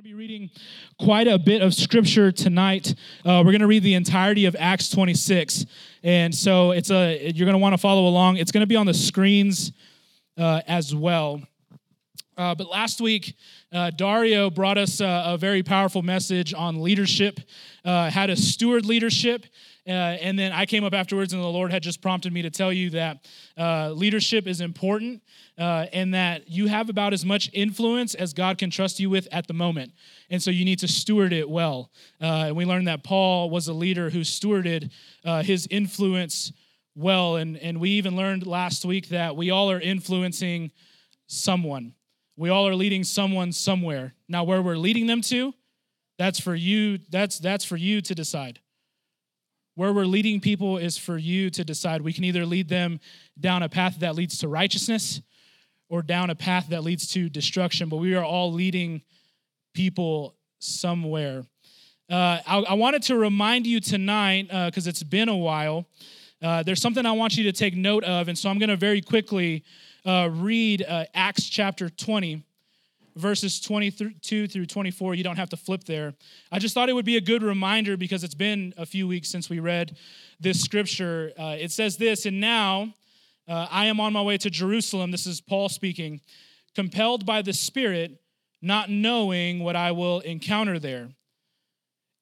going to be reading quite a bit of scripture tonight. Uh, we're going to read the entirety of Acts 26, and so it's a you're going to want to follow along. It's going to be on the screens uh, as well. Uh, but last week, uh, Dario brought us a, a, very powerful message on leadership, uh, how to steward leadership. Uh, and then I came up afterwards, and the Lord had just prompted me to tell you that uh, leadership is important uh, and that you have about as much influence as God can trust you with at the moment. And so you need to steward it well. and we learned that Paul was a leader who stewarded his influence well. And, and we even learned last week that we all are influencing someone. We all are leading someone somewhere. Now, where we're leading them to, that's for you, that's that's for you to decide. Where we're leading people is for you to decide. We can either lead them down a path that leads to righteousness or down a path that leads to destruction, but we are all leading people somewhere. Uh, I, I, wanted to remind you tonight, because uh, it's been a while, uh, there's something I want you to take note of, and so I'm going to very quickly uh, read uh, Acts chapter 20, verses 22 through 24. You don't have to flip there. I just thought it would be a good reminder because it's been a few weeks since we read this scripture. Uh, it says this, and now uh, I am on my way to Jerusalem. This is Paul speaking, compelled by the Spirit, not knowing what I will encounter there.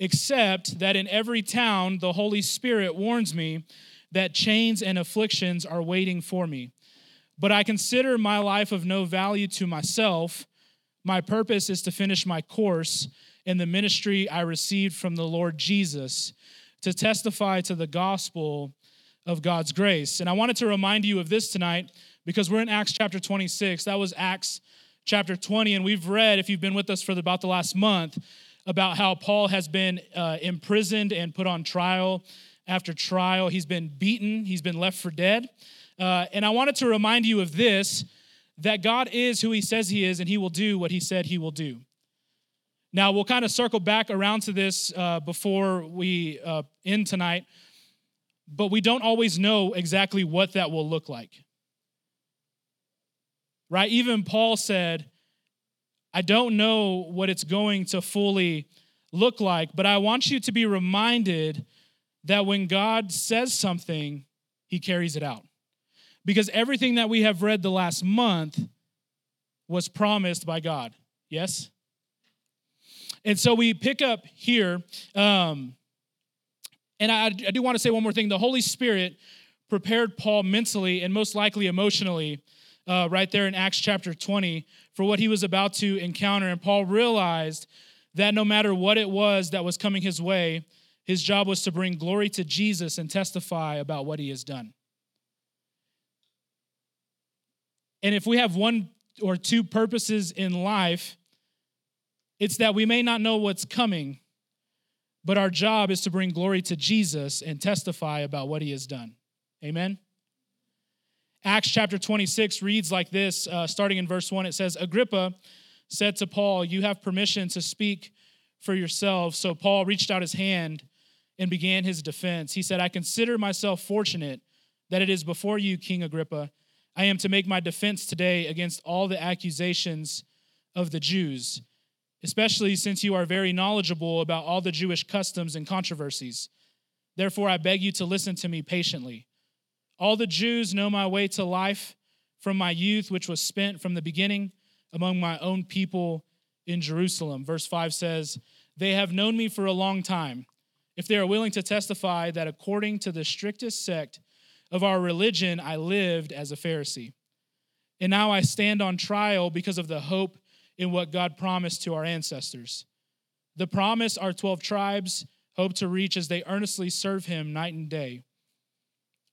Except that in every town the Holy Spirit warns me that chains and afflictions are waiting for me. But I consider my life of no value to myself. My purpose is to finish my course in the ministry I received from the Lord Jesus to testify to the gospel of God's grace. And I wanted to remind you of this tonight because we're in Acts chapter 26. That was Acts chapter 20. And we've read, if you've been with us for about the last month, about how Paul has been uh, imprisoned and put on trial after trial. He's been beaten, he's been left for dead. Uh, and I wanted to remind you of this that God is who he says he is, and he will do what he said he will do. Now, we'll kind of circle back around to this uh, before we uh, end tonight, but we don't always know exactly what that will look like. Right? Even Paul said, I don't know what it's going to fully look like, but I want you to be reminded that when God says something, he carries it out because everything that we have read the last month was promised by God. Yes? And so we pick up here, um, and I, I do want to say one more thing. The Holy Spirit prepared Paul mentally and most likely emotionally, uh, right there in Acts chapter 20, for what he was about to encounter. And Paul realized that no matter what it was that was coming his way, his job was to bring glory to Jesus and testify about what he has done. And if we have one or two purposes in life, it's that we may not know what's coming, but our job is to bring glory to Jesus and testify about what he has done. Amen? Acts chapter 26 reads like this, uh, starting in verse 1. It says, Agrippa said to Paul, You have permission to speak for yourself. So Paul reached out his hand and began his defense. He said, I consider myself fortunate that it is before you, King Agrippa I am to make my defense today against all the accusations of the Jews, especially since you are very knowledgeable about all the Jewish customs and controversies. Therefore, I beg you to listen to me patiently. All the Jews know my way to life from my youth, which was spent from the beginning among my own people in Jerusalem. Verse 5 says, They have known me for a long time. If they are willing to testify that according to the strictest sect, of our religion, I lived as a Pharisee. And now I stand on trial because of the hope in what God promised to our ancestors. The promise our 12 tribes hope to reach as they earnestly serve him night and day.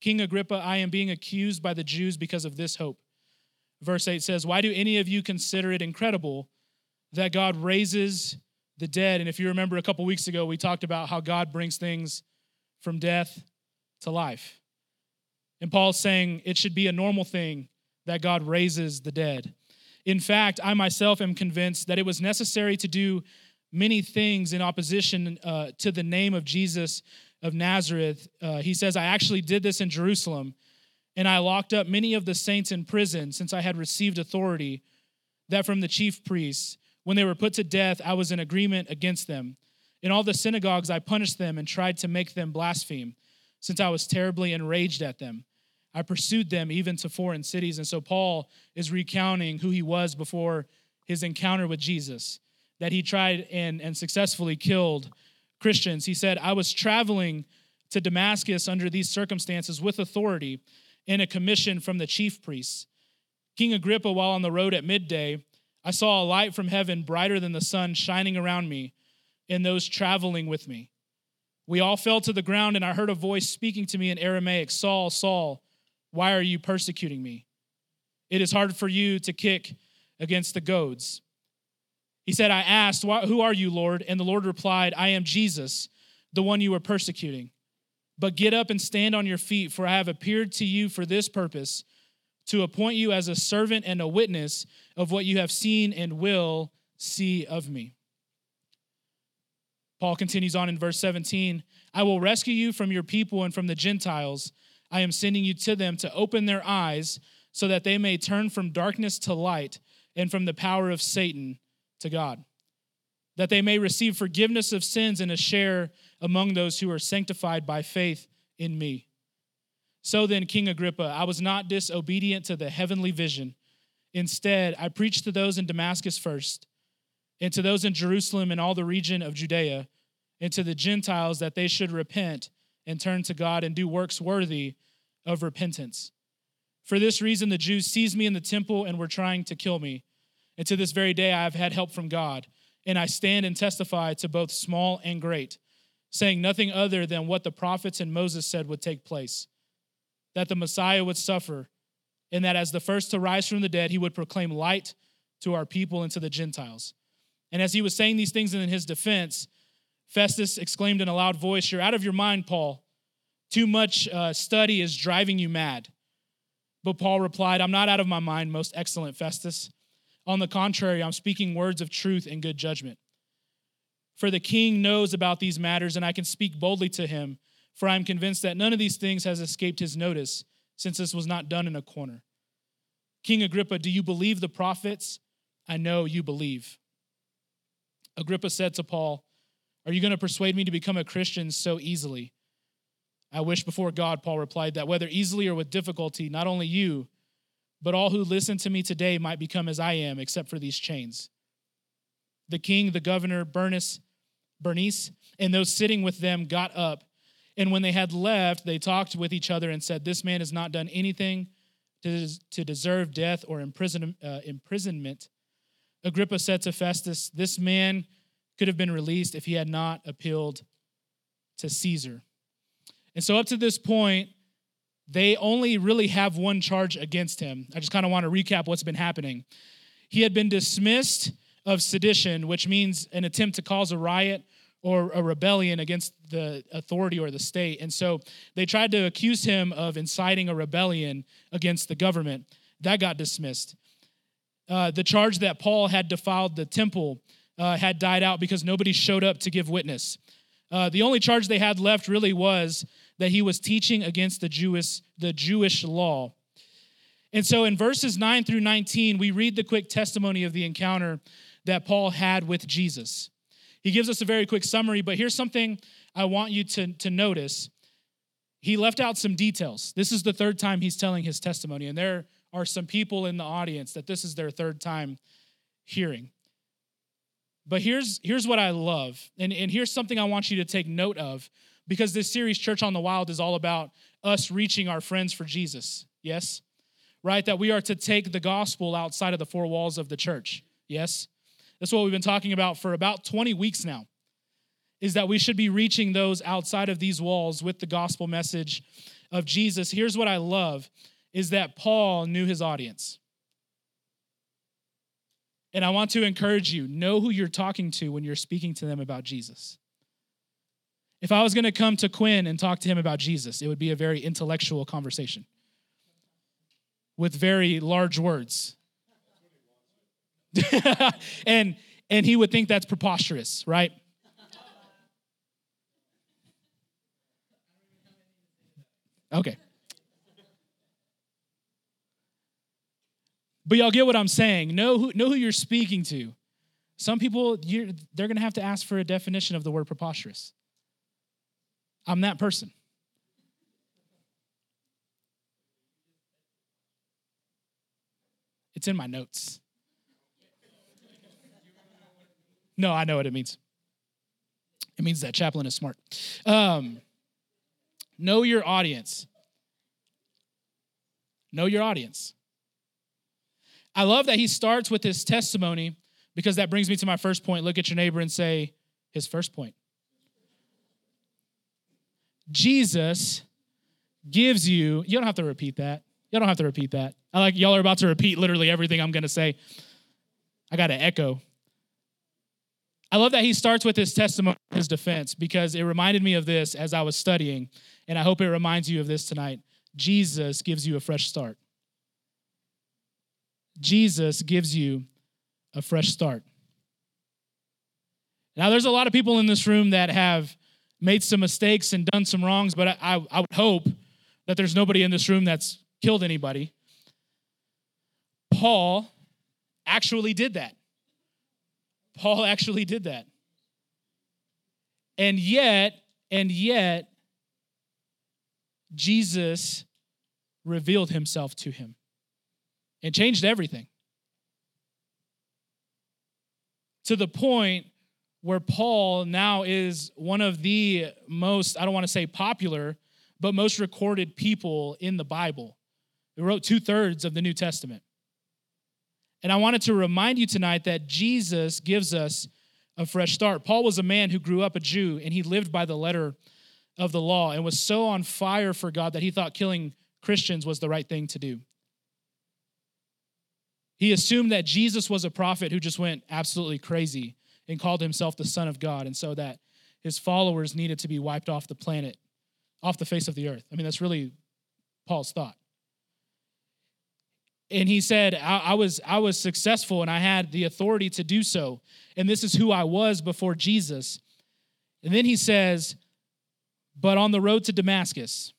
King Agrippa, I am being accused by the Jews because of this hope. Verse 8 says, Why do any of you consider it incredible that God raises the dead? And if you remember a couple weeks ago, we talked about how God brings things from death to life. And Paul's saying it should be a normal thing that God raises the dead. In fact, I myself am convinced that it was necessary to do many things in opposition uh, to the name of Jesus of Nazareth. Uh, he says, I actually did this in Jerusalem, and I locked up many of the saints in prison since I had received authority that from the chief priests. When they were put to death, I was in agreement against them. In all the synagogues, I punished them and tried to make them blaspheme, since I was terribly enraged at them. I pursued them even to foreign cities. And so Paul is recounting who he was before his encounter with Jesus, that he tried and, and successfully killed Christians. He said, I was traveling to Damascus under these circumstances with authority in a commission from the chief priests. King Agrippa, while on the road at midday, I saw a light from heaven brighter than the sun shining around me and those traveling with me. We all fell to the ground, and I heard a voice speaking to me in Aramaic Saul, Saul, why are you persecuting me? It is hard for you to kick against the goads. He said, I asked, Who are you, Lord? And the Lord replied, I am Jesus, the one you are persecuting. But get up and stand on your feet, for I have appeared to you for this purpose to appoint you as a servant and a witness of what you have seen and will see of me. Paul continues on in verse 17 I will rescue you from your people and from the Gentiles. I am sending you to them to open their eyes so that they may turn from darkness to light and from the power of Satan to God, that they may receive forgiveness of sins and a share among those who are sanctified by faith in me. So then, King Agrippa, I was not disobedient to the heavenly vision. Instead, I preached to those in Damascus first, and to those in Jerusalem and all the region of Judea, and to the Gentiles that they should repent and turn to God and do works worthy of repentance. For this reason, the Jews seized me in the temple and were trying to kill me. And to this very day, I have had help from God, and I stand and testify to both small and great, saying nothing other than what the prophets and Moses said would take place that the Messiah would suffer, and that as the first to rise from the dead, he would proclaim light to our people and to the Gentiles. And as he was saying these things in his defense, Festus exclaimed in a loud voice, You're out of your mind, Paul. Too much uh, study is driving you mad. But Paul replied, I'm not out of my mind, most excellent Festus. On the contrary, I'm speaking words of truth and good judgment. For the king knows about these matters, and I can speak boldly to him for I am convinced that none of these things has escaped his notice, since this was not done in a corner. King Agrippa, do you believe the prophets? I know you believe. Agrippa said to Paul, Are you going to persuade me to become a Christian so easily? I wish before God, Paul replied, that whether easily or with difficulty, not only you, but all who listen to me today might become as I am, except for these chains. The king, the governor, Bernice, Bernice, and those sitting with them got up and when they had left, they talked with each other and said, This man has not done anything to, to deserve death or imprison, uh, imprisonment. Agrippa said to Festus, This man could have been released if he had not appealed to Caesar. And so, up to this point, they only really have one charge against him. I just kind of want to recap what's been happening. He had been dismissed of sedition, which means an attempt to cause a riot or a rebellion against the authority or the state. And so they tried to accuse him of inciting a rebellion against the government. That got dismissed. Uh, the charge that Paul had defiled the temple uh, had died out because nobody showed up to give witness. Uh, the only charge they had left really was that he was teaching against the Jewish, the Jewish law. And so in verses 9 through 19, we read the quick testimony of the encounter that Paul had with Jesus. He gives us a very quick summary, but here's something I want you to, to notice. He left out some details. This is the third time he's telling his testimony, and there are some people in the audience that this is their third time hearing. But here's, here's what I love, and, and here's something I want you to take note of because this series, Church in the Wild, is all about us reaching our friends for Jesus. Yes? Right? That we are to take the gospel outside of the four walls of the church. Yes? That's what we've been talking about for about 20 weeks now. Is that we should be reaching those outside of these walls with the gospel message of Jesus. Here's what I love is that Paul knew his audience. And I want to encourage you know who you're talking to when you're speaking to them about Jesus. If I was going to come to Quinn and talk to him about Jesus, it would be a very intellectual conversation with very large words. and and he would think that's preposterous, right? Okay. But y'all get what I'm saying. Know who, know who you're speaking to Some people, they're going to have to ask for a definition of the word preposterous. I'm that person. It's in my notes. No, I know what it means. It means that chaplain is smart. Um, know your audience. Know your audience. I love that he starts with his testimony because that brings me to my first point. Look at your neighbor and say, his first point. Jesus gives you, you don't have to repeat that. Y'all don't have to repeat that. I like y'all are about to repeat literally everything I'm going to say. I got to echo. I love that he starts with his testimony, his defense, because it reminded me of this as I was studying, and I hope it reminds you of this tonight. Jesus gives you a fresh start. Jesus gives you a fresh start. Now, there's a lot of people in this room that have made some mistakes and done some wrongs, but I, I, I would hope that there's nobody in this room that's killed anybody. Paul actually did that. Paul actually did that. And yet, and yet, Jesus revealed himself to him and changed everything. To the point where Paul now is one of the most, I don't want to say popular, but most recorded people in the Bible. He wrote two thirds of the New Testament. And I wanted to remind you tonight that Jesus gives us a fresh start. Paul was a man who grew up a Jew and he lived by the letter of the law and was so on fire for God that he thought killing Christians was the right thing to do. He assumed that Jesus was a prophet who just went absolutely crazy and called himself the Son of God, and so that his followers needed to be wiped off the planet, off the face of the earth. I mean, that's really Paul's thought. And he said, I, I was, I was successful and I had the authority to do so. And this is who I was before Jesus. And then he says, But on the road to Damascus,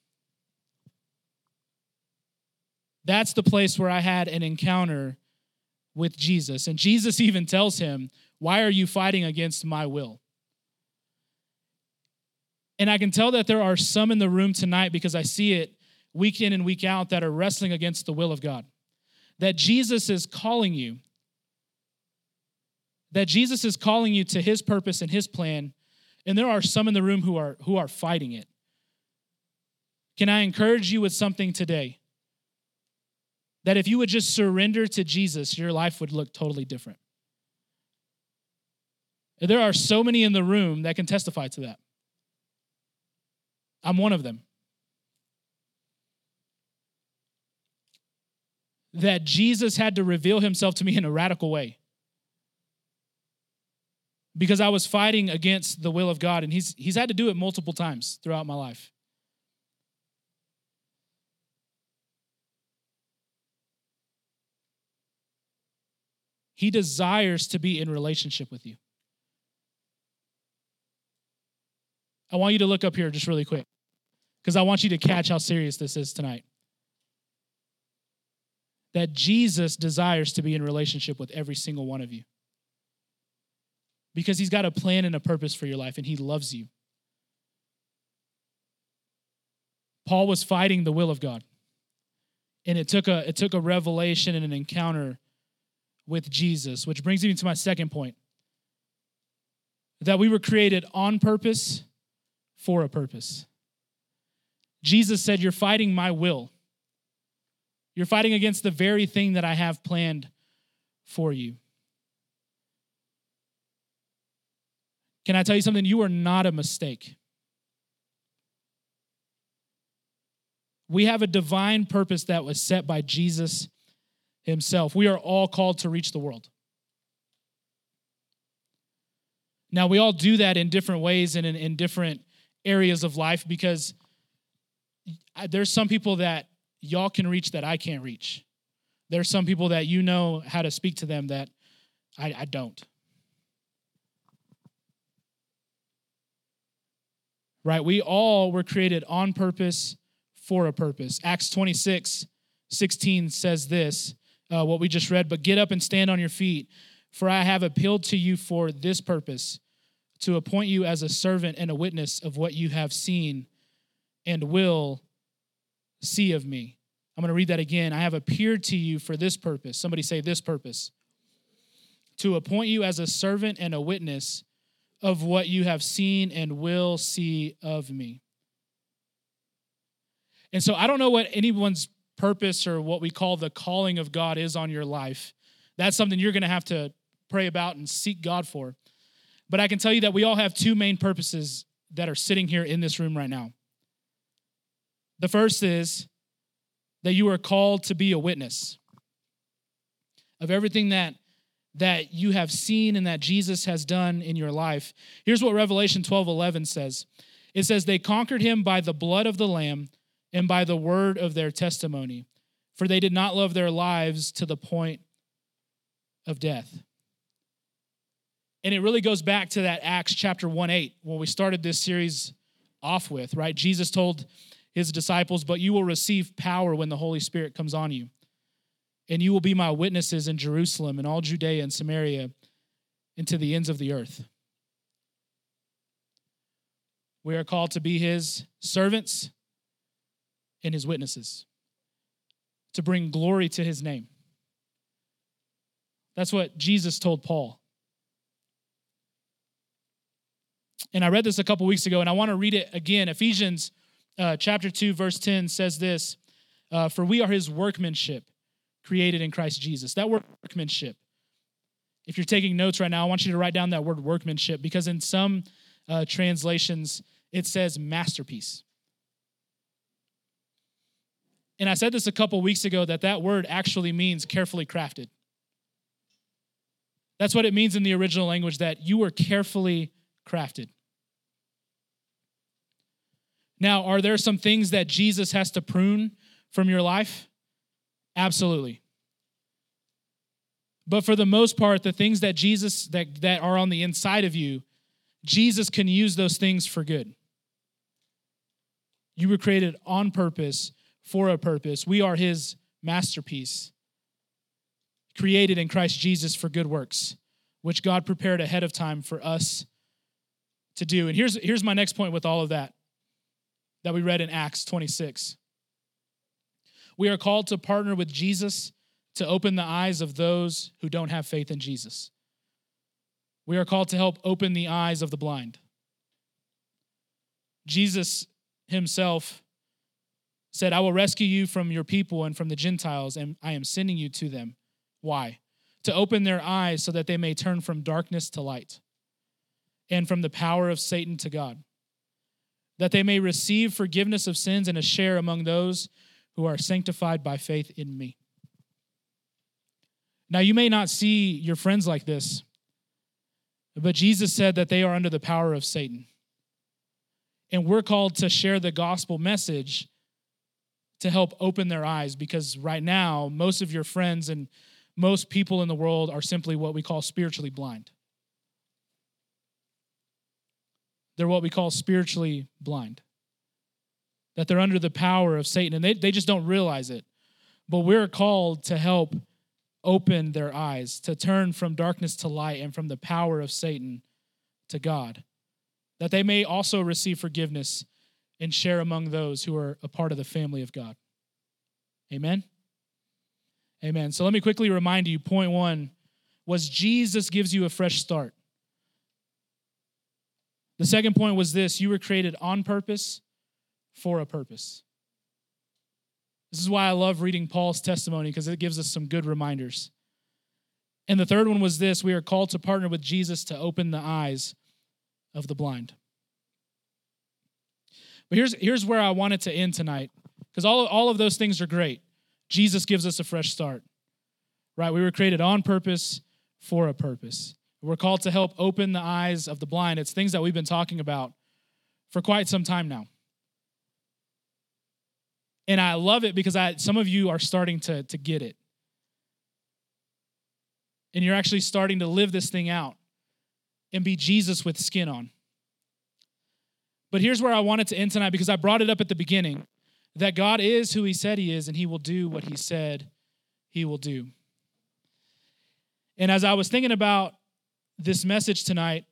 that's the place where I had an encounter with Jesus. And Jesus even tells him, Why are you fighting against my will? And I can tell that there are some in the room tonight because I see it week in and week out that are wrestling against the will of God. That Jesus is calling you, that Jesus is calling you to his purpose and his plan. And there are some in the room who are, who are fighting it. Can I encourage you with something today? That if you would just surrender to Jesus, your life would look totally different. There are so many in the room that can testify to that. I'm one of them. That Jesus had to reveal himself to me in a radical way. Because I was fighting against the will of God, and he's, he's had to do it multiple times throughout my life. He desires to be in relationship with you. I want you to look up here just really quick because I want you to catch how serious this is tonight. That Jesus desires to be in relationship with every single one of you because he's got a plan and a purpose for your life and he loves you. Paul was fighting the will of God. And it took a it took a revelation and an encounter with Jesus, which brings me to my second point that we were created on purpose for a purpose. Jesus said, You're fighting my will. You're fighting against the very thing that I have planned for you. Can I tell you something? You are not a mistake. We have a divine purpose that was set by Jesus himself. We are all called to reach the world. Now, we all do that in different ways and in, in different areas of life because there's some people that y'all can reach that I can't reach. There's some people that you know how to speak to them that I, I don't. Right? We all were created on purpose for a purpose. Acts 26 16 says this uh, what we just read, but get up and stand on your feet. For I have appealed to you for this purpose, to appoint you as a servant and a witness of what you have seen and will see of me. I'm going to read that again. I have appeared to you for this purpose. Somebody say, this purpose. To appoint you as a servant and a witness of what you have seen and will see of me. And so I don't know what anyone's purpose or what we call the calling of God is on your life. That's something you're going to have to pray about and seek God for. But I can tell you that we all have two main purposes that are sitting here in this room right now. The first is that you are called to be a witness of everything that that you have seen and that Jesus has done in your life. Here's what Revelation 12 11 says it says, They conquered him by the blood of the Lamb and by the word of their testimony, for they did not love their lives to the point of death. And it really goes back to that Acts chapter 1 8, where we started this series off with, right? Jesus told his disciples, But you will receive power when the Holy Spirit comes on you. And you will be my witnesses in Jerusalem and all Judea and Samaria and to the ends of the earth. We are called to be his servants and his witnesses, to bring glory to his name. That's what Jesus told Paul. And I read this a couple weeks ago, and I want to read it again. Ephesians uh, chapter 2, verse 10 says this uh, For we are his workmanship, created in Christ Jesus. That word workmanship. If you're taking notes right now, I want you to write down that word workmanship because in some uh, translations it says masterpiece. And I said this a couple weeks ago that that word actually means carefully crafted. That's what it means in the original language that you were carefully crafted. Now, are there some things that Jesus has to prune from your life? Absolutely. But for the most part, the things that Jesus that, that are on the inside of you, Jesus can use those things for good. You were created on purpose for a purpose. We are his masterpiece, created in Christ Jesus for good works, which God prepared ahead of time for us to do. And here's, here's my next point with all of that that we read in Acts 26. We are called to partner with Jesus to open the eyes of those who don't have faith in Jesus. We are called to help open the eyes of the blind. Jesus himself said, I will rescue you from your people and from the Gentiles, and I am sending you to them. Why? To open their eyes so that they may turn from darkness to light and from the power of Satan to God that they may receive forgiveness of sins and a share among those who are sanctified by faith in me. Now, you may not see your friends like this, but Jesus said that they are under the power of Satan. And we're called to share the gospel message to help open their eyes because right now, most of your friends and most people in the world are simply what we call spiritually blind. they're what we call spiritually blind. That they're under the power of Satan and they, they just don't realize it. But we're called to help open their eyes, to turn from darkness to light and from the power of Satan to God, that they may also receive forgiveness and share among those who are a part of the family of God. Amen? Amen. So let me quickly remind you point one was Jesus gives you a fresh start. The second point was this you were created on purpose for a purpose. This is why I love reading Paul's testimony because it gives us some good reminders. And the third one was this we are called to partner with Jesus to open the eyes of the blind. But here's, here's where I wanted to end tonight because all, all of those things are great. Jesus gives us a fresh start, right? We were created on purpose for a purpose. We're called to help open the eyes of the blind. It's things that we've been talking about for quite some time now. And I love it because I, some of you are starting to, to get it. And you're actually starting to live this thing out and be Jesus with skin on. But here's where I wanted to end tonight because I brought it up at the beginning that God is who He said He is and He will do what He said He will do. And as I was thinking about this message tonight,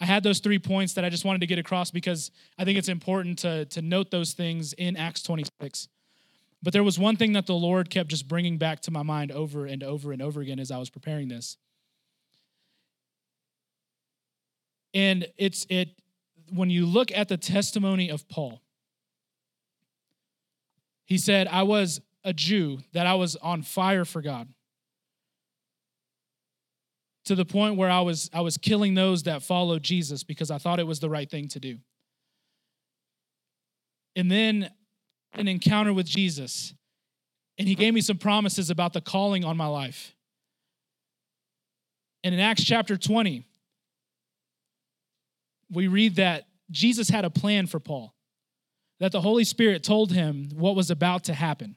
I had those three points that I just wanted to get across because I think it's important to, to note those things in Acts 26. But there was one thing that the Lord kept just bringing back to my mind over and over and over again as I was preparing this. And it's it when you look at the testimony of Paul, he said, I was a Jew, that I was on fire for God. To the point where I was I was killing those that followed Jesus because I thought it was the right thing to do. And then an encounter with Jesus, and he gave me some promises about the calling on my life. And in Acts chapter 20, we read that Jesus had a plan for Paul, that the Holy Spirit told him what was about to happen.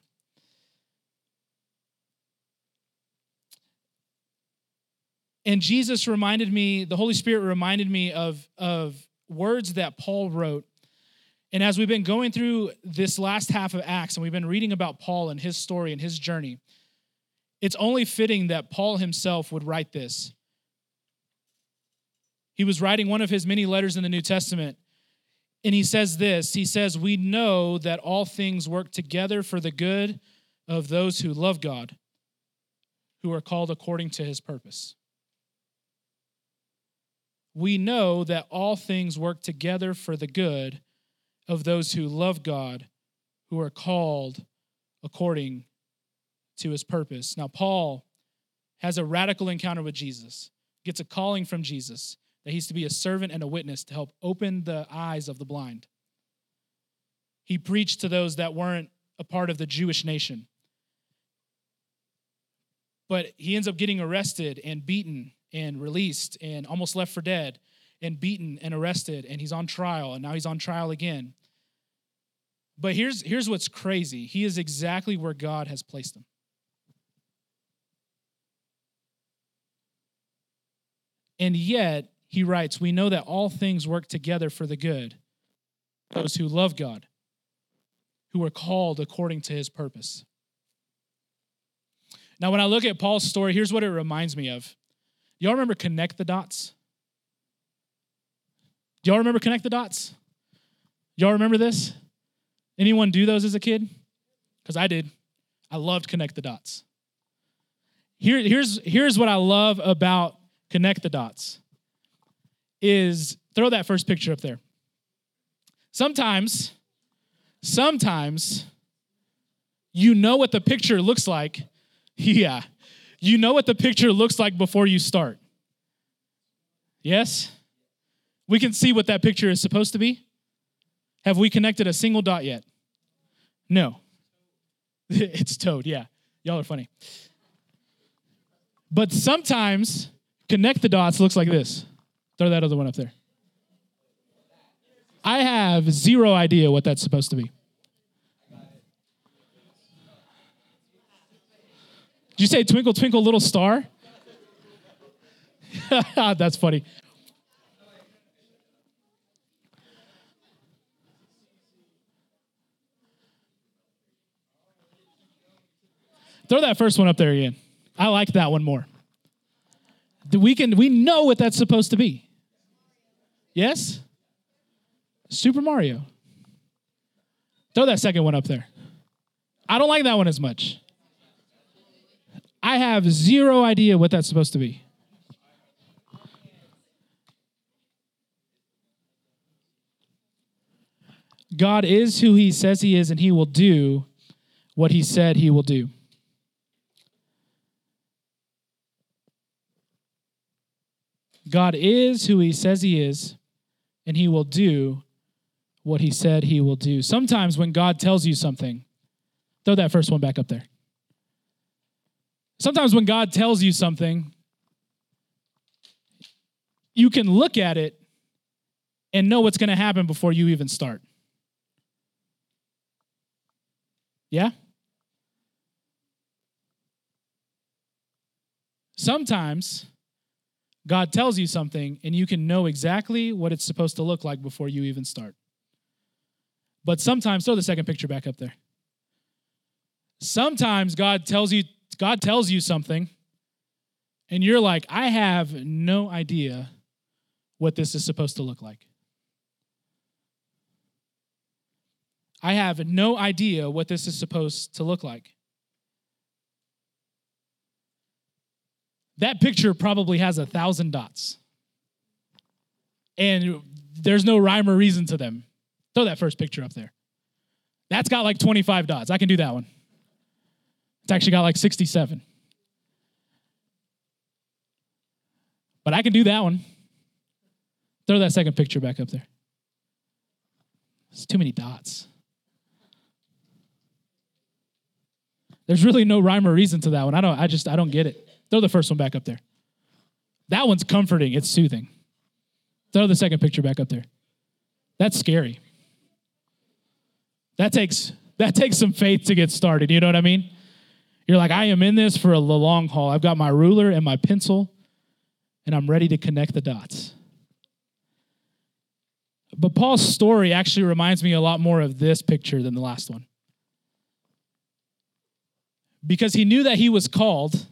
And Jesus reminded me, the Holy Spirit reminded me of, of words that Paul wrote. And as we've been going through this last half of Acts and we've been reading about Paul and his story and his journey, it's only fitting that Paul himself would write this. He was writing one of his many letters in the New Testament. And he says this He says, We know that all things work together for the good of those who love God, who are called according to his purpose. We know that all things work together for the good of those who love God, who are called according to his purpose. Now, Paul has a radical encounter with Jesus, gets a calling from Jesus that he's to be a servant and a witness to help open the eyes of the blind. He preached to those that weren't a part of the Jewish nation. But he ends up getting arrested and beaten and released and almost left for dead and beaten and arrested and he's on trial and now he's on trial again. But here's here's what's crazy. He is exactly where God has placed him. And yet, he writes, We know that all things work together for the good, those who love God, who are called according to his purpose. Now, when I look at Paul's story, here's what it reminds me of. Y'all remember Connect the Dots? Do Y'all remember Connect the Dots? Y'all remember this? Anyone do those as a kid? Because I did. I loved Connect the Dots. Here, here's, here's what I love about Connect the Dots is throw that first picture up there. Sometimes, sometimes you know what the picture looks like. Yeah. You know what the picture looks like before you start. Yes? We can see what that picture is supposed to be. Have we connected a single dot yet? No. it's toad, yeah. Y'all are funny. But sometimes connect the dots looks like this. Throw that other one up there. I have zero idea what that's supposed to be. Did you say twinkle, twinkle, little star? that's funny. Throw that first one up there again. I like that one more. We can we know what that's supposed to be. Yes? Super Mario. Throw that second one up there. I don't like that one as much. I have zero idea what that's supposed to be. God is who he says he is, and he will do what he said he will do. God is who he says he is, and he will do what he said he will do. Sometimes when God tells you something, throw that first one back up there. Sometimes when God tells you something, you can look at it and know what's going to happen before you even start. Yeah? Sometimes God tells you something and you can know exactly what it's supposed to look like before you even start. But sometimes, throw the second picture back up there. Sometimes God tells you, God tells you something, and you're like, I have no idea what this is supposed to look like. I have no idea what this is supposed to look like. That picture probably has a thousand dots. And there's no rhyme or reason to them. Throw that first picture up there. That's got like 25 dots. I can do that one. It's actually got like 67. But I can do that one. Throw that second picture back up there. It's too many dots. There's really no rhyme or reason to that one. I don't I just I don't get it. Throw the first one back up there. That one's comforting, it's soothing. Throw the second picture back up there. That's scary. That takes that takes some faith to get started, you know what I mean? You're like, I am in this for a long haul. I've got my ruler and my pencil, and I'm ready to connect the dots. But Paul's story actually reminds me a lot more of this picture than the last one. Because he knew that he was called.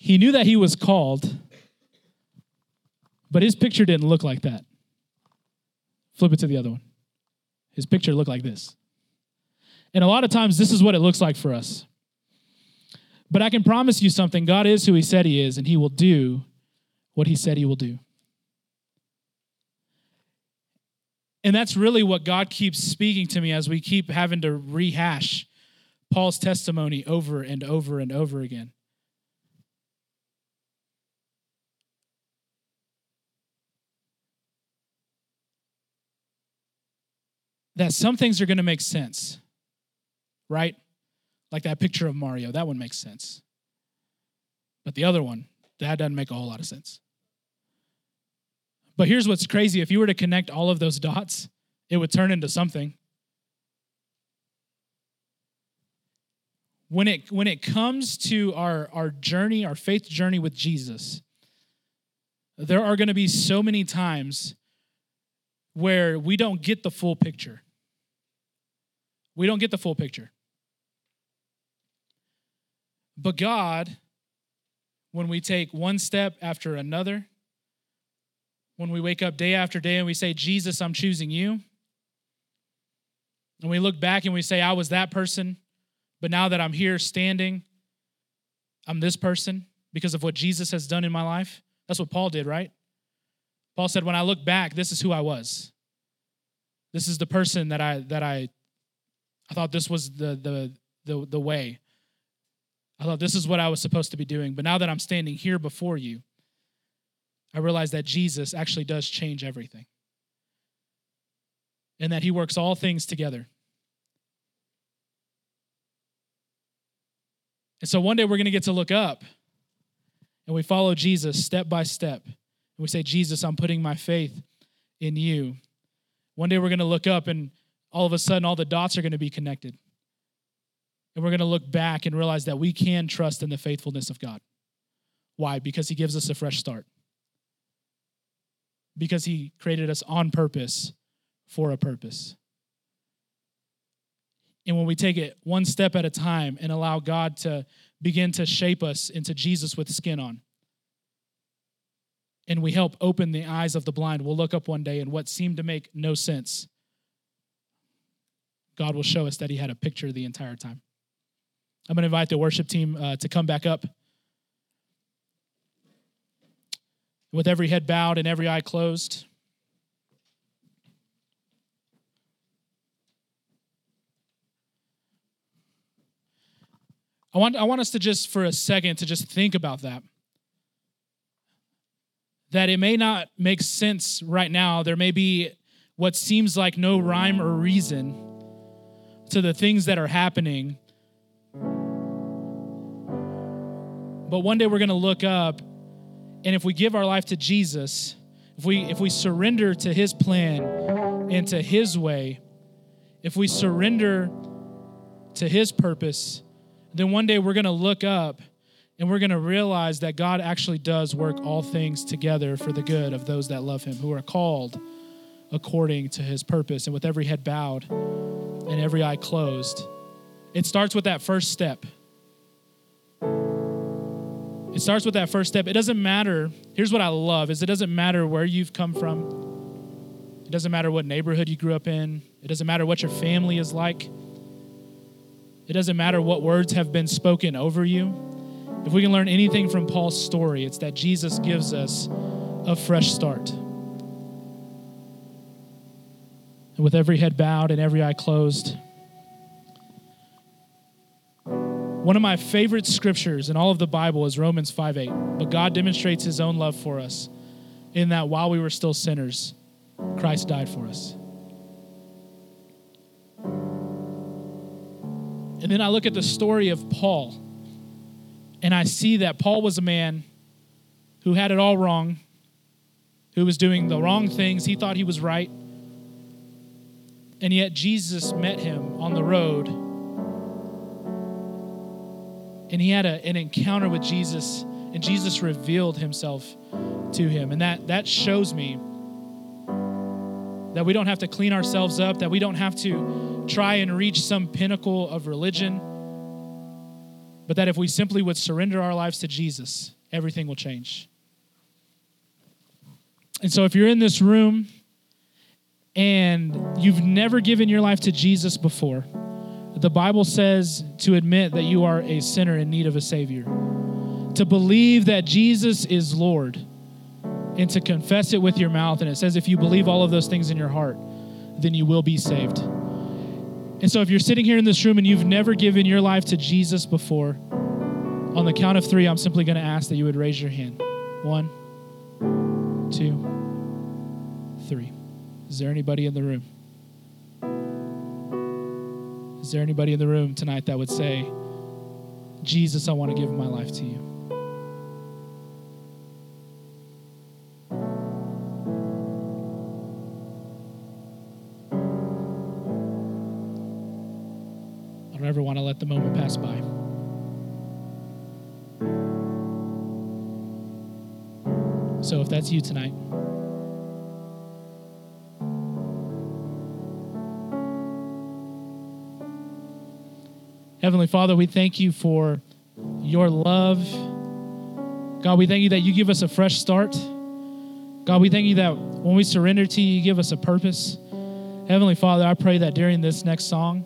He knew that he was called, but his picture didn't look like that. Flip it to the other one. His picture looked like this. And a lot of times, this is what it looks like for us. But I can promise you something God is who He said He is, and He will do what He said He will do. And that's really what God keeps speaking to me as we keep having to rehash Paul's testimony over and over and over again. That some things are going to make sense right? Like that picture of Mario, that one makes sense. But the other one, that doesn't make a whole lot of sense. But here's what's crazy if you were to connect all of those dots, it would turn into something. When it, when it comes to our, our journey, our faith journey with Jesus, there are going to be so many times where we don't get the full picture. We don't get the full picture. But God, when we take one step after another, when we wake up day after day and we say, Jesus, I'm choosing you, and we look back and we say, I was that person, but now that I'm here standing, I'm this person because of what Jesus has done in my life. That's what Paul did, right? Paul said, When I look back, this is who I was. This is the person that I that I I thought this was the the the, the way. I thought this is what I was supposed to be doing. But now that I'm standing here before you, I realize that Jesus actually does change everything and that he works all things together. And so one day we're going to get to look up and we follow Jesus step by step. And we say, Jesus, I'm putting my faith in you. One day we're going to look up and all of a sudden all the dots are going to be connected. And we're going to look back and realize that we can trust in the faithfulness of God. Why? Because He gives us a fresh start. Because He created us on purpose for a purpose. And when we take it one step at a time and allow God to begin to shape us into Jesus with skin on, and we help open the eyes of the blind, we'll look up one day and what seemed to make no sense, God will show us that He had a picture the entire time. I'm going to invite the worship team uh, to come back up. With every head bowed and every eye closed. I want, I want us to just, for a second, to just think about that. That it may not make sense right now. There may be what seems like no rhyme or reason to the things that are happening But one day we're going to look up, and if we give our life to Jesus, if we if we surrender to His plan and to His way, if we surrender to His purpose, then one day we're going to look up and we're going to realize that God actually does work all things together for the good of those that love Him, who are called according to His purpose. And with every head bowed and every eye closed, it starts with that first step It starts with that first step. It doesn't matter. Here's what I love is it doesn't matter where you've come from. It doesn't matter what neighborhood you grew up in. It doesn't matter what your family is like. It doesn't matter what words have been spoken over you. If we can learn anything from Paul's story, it's that Jesus gives us a fresh start. And with every head bowed and every eye closed, one of my favorite scriptures in all of the Bible is Romans 5 8. But God demonstrates his own love for us in that while we were still sinners, Christ died for us. And then I look at the story of Paul, and I see that Paul was a man who had it all wrong, who was doing the wrong things. He thought he was right. And yet Jesus met him on the road. And he had a, an encounter with Jesus, and Jesus revealed himself to him. And that, that shows me that we don't have to clean ourselves up, that we don't have to try and reach some pinnacle of religion, but that if we simply would surrender our lives to Jesus, everything will change. And so if you're in this room and you've never given your life to Jesus before, the Bible says to admit that you are a sinner in need of a Savior, to believe that Jesus is Lord, and to confess it with your mouth. And it says, if you believe all of those things in your heart, then you will be saved. And so if you're sitting here in this room and you've never given your life to Jesus before, on the count of three, I'm simply going to ask that you would raise your hand. One, two. Is there anybody in the room? Is there anybody in the room tonight that would say, Jesus, I want to give my life to you? I don't ever want to let the moment pass by. So if that's you tonight, Heavenly Father, we thank you for your love. God, we thank you that you give us a fresh start. God, we thank you that when we surrender to you, you give us a purpose. Heavenly Father, I pray that during this next song,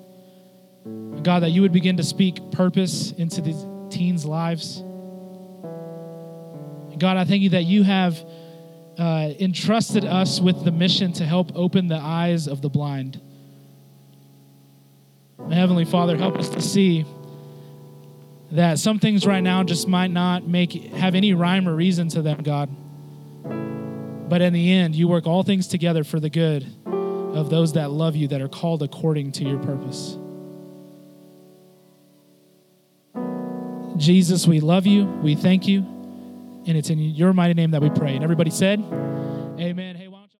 God, that you would begin to speak purpose into these teens' lives. God, I thank you that you have uh, entrusted us with the mission to help open the eyes of the blind. Heavenly Father, help us to see that some things right now just might not make have any rhyme or reason to them, God. But in the end, you work all things together for the good of those that love you, that are called according to your purpose. Jesus, we love you. We thank you. And it's in your mighty name that we pray. And everybody said, Amen. Hey,